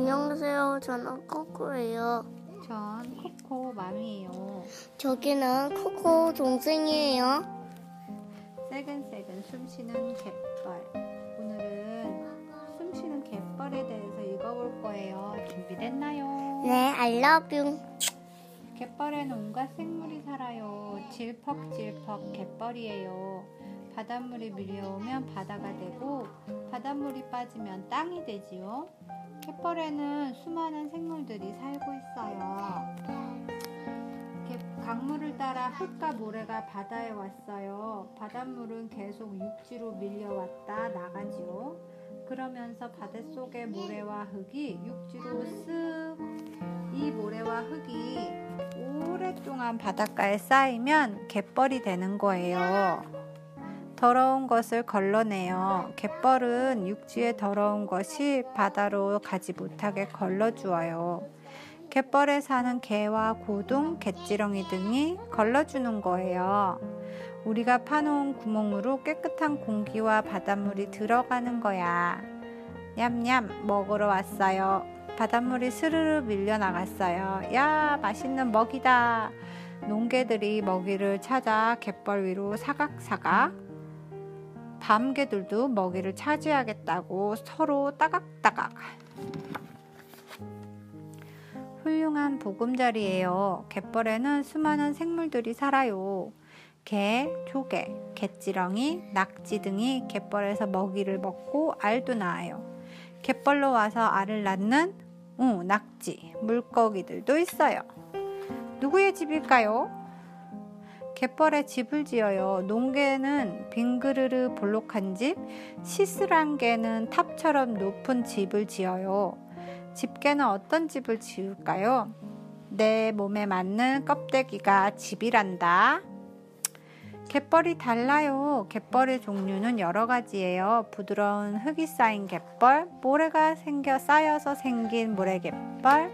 친구예요. 전 코코 맘이에요. 저기는 코코 동생이에요. 새근새근 숨쉬는 갯벌. 오늘은 숨쉬는 갯벌에 대해서 읽어볼 거예요. 준비됐나요? 네, I love you. 갯벌에는 온갖 생물이 살아요. 질퍽질퍽 갯벌이에요. 바닷물이 밀려오면 바다가 되고 바닷물이 빠지면 땅이 되지요. 갯벌에는 수많은 생물들이 살고 있어요. 갯- 강물을 따라 흙과 모래가 바다에 왔어요. 바닷물은 계속 육지로 밀려왔다 나가지요. 그러면서 바닷속의 모래와 흙이 육지로 쓱 이 모래와 흙이 오랫동안 바닷가에 쌓이면 갯벌이 되는 거예요. 더러운 것을 걸러내요. 갯벌은 육지의 더러운 것이 바다로 가지 못하게 걸러주어요. 갯벌에 사는 개와 고동, 갯지렁이 등이 걸러주는 거예요. 우리가 파놓은 구멍으로 깨끗한 공기와 바닷물이 들어가는 거야. 냠냠 먹으러 왔어요. 바닷물이 스르르 밀려나갔어요. 야, 맛있는 먹이다. 농개들이 먹이를 찾아 갯벌 위로 사각사각. 밤개들도 먹이를 차지하겠다고 서로 따각따각. 훌륭한 보금자리예요. 갯벌에는 수많은 생물들이 살아요. 개, 조개, 갯지렁이, 낙지 등이 갯벌에서 먹이를 먹고 알도 낳아요. 갯벌로 와서 알을 낳는 우, 낙지, 물고기들도 있어요. 누구의 집일까요? 갯벌에 집을 지어요. 농개는 빙그르르 볼록한 집, 시스란 개는 탑처럼 높은 집을 지어요. 집게는 어떤 집을 지을까요? 내 몸에 맞는 껍데기가 집이란다. 갯벌이 달라요. 갯벌의 종류는 여러 가지예요. 부드러운 흙이 쌓인 갯벌, 모래가 생겨 쌓여서 생긴 모래갯벌,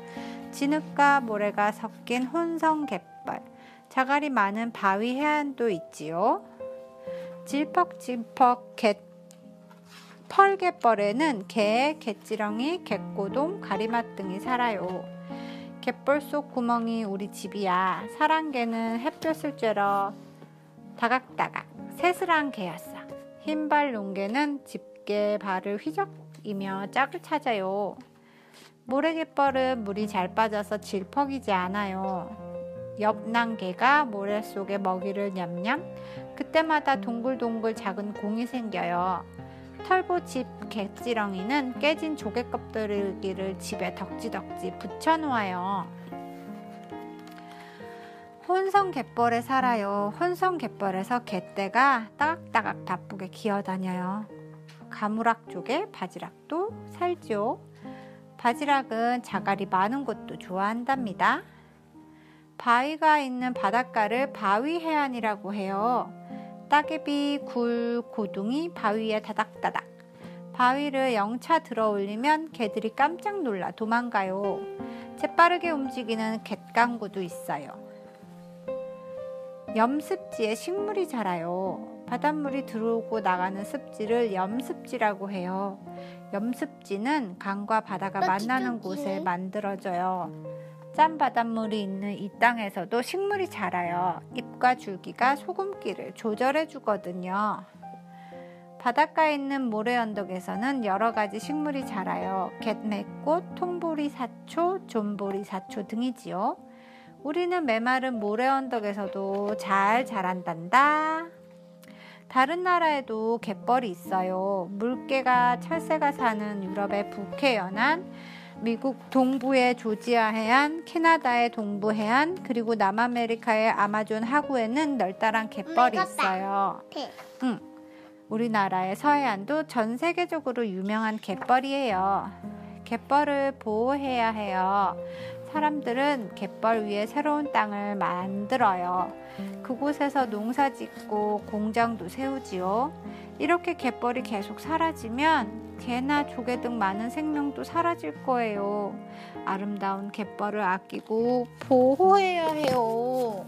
진흙과 모래가 섞인 혼성 갯벌, 자갈이 많은 바위 해안도 있지요. 질퍽질퍽 갯 펄갯벌에는 개, 갯지렁이, 갯고동, 가리맛 등이 살아요. 갯벌 속 구멍이 우리 집이야. 사랑개는 햇볕을 쬐러 다각다각 새스란 개였어. 흰발 농개는 집게 발을 휘적이며 짝을 찾아요. 모래갯벌은 물이 잘 빠져서 질퍽이지 않아요. 옆 난개가 모래 속에 먹이를 냠냠 그때마다 동글동글 작은 공이 생겨요. 털보집 갯지렁이는 깨진 조개 껍데기를 집에 덕지덕지 붙여놓아요. 혼성 갯벌에 살아요. 혼성 갯벌에서 갯대가 따각따각 바쁘게 기어다녀요. 가무락 쪽에 바지락도 살죠. 바지락은 자갈이 많은 곳도 좋아한답니다. 바위가 있는 바닷가를 바위 해안이라고 해요. 따개비, 굴, 고둥이 바위에 다닥다닥. 바위를 영차 들어 올리면 개들이 깜짝 놀라 도망가요. 재빠르게 움직이는 갯강구도 있어요. 염습지에 식물이 자라요. 바닷물이 들어오고 나가는 습지를 염습지라고 해요. 염습지는 강과 바다가 만나는 곳에 만들어져요. 짠 바닷물이 있는 이 땅에서도 식물이 자라요. 잎과 줄기가 소금기를 조절해 주거든요. 바닷가에 있는 모래 언덕에서는 여러 가지 식물이 자라요. 갯매꽃, 통보리 사초, 존보리 사초 등이지요. 우리는 메마른 모래 언덕에서도 잘 자란단다. 다른 나라에도 갯벌이 있어요. 물개가 철새가 사는 유럽의 북해 연안, 미국 동부의 조지아 해안, 캐나다의 동부 해안, 그리고 남아메리카의 아마존 하구에는 널따란 갯벌이 있어요. 응. 우리나라의 서해안도 전 세계적으로 유명한 갯벌이에요. 갯벌을 보호해야 해요. 사람들은 갯벌 위에 새로운 땅을 만들어요. 그곳에서 농사 짓고 공장도 세우지요. 이렇게 갯벌이 계속 사라지면 개나 조개 등 많은 생명도 사라질 거예요. 아름다운 갯벌을 아끼고 보호해야 해요.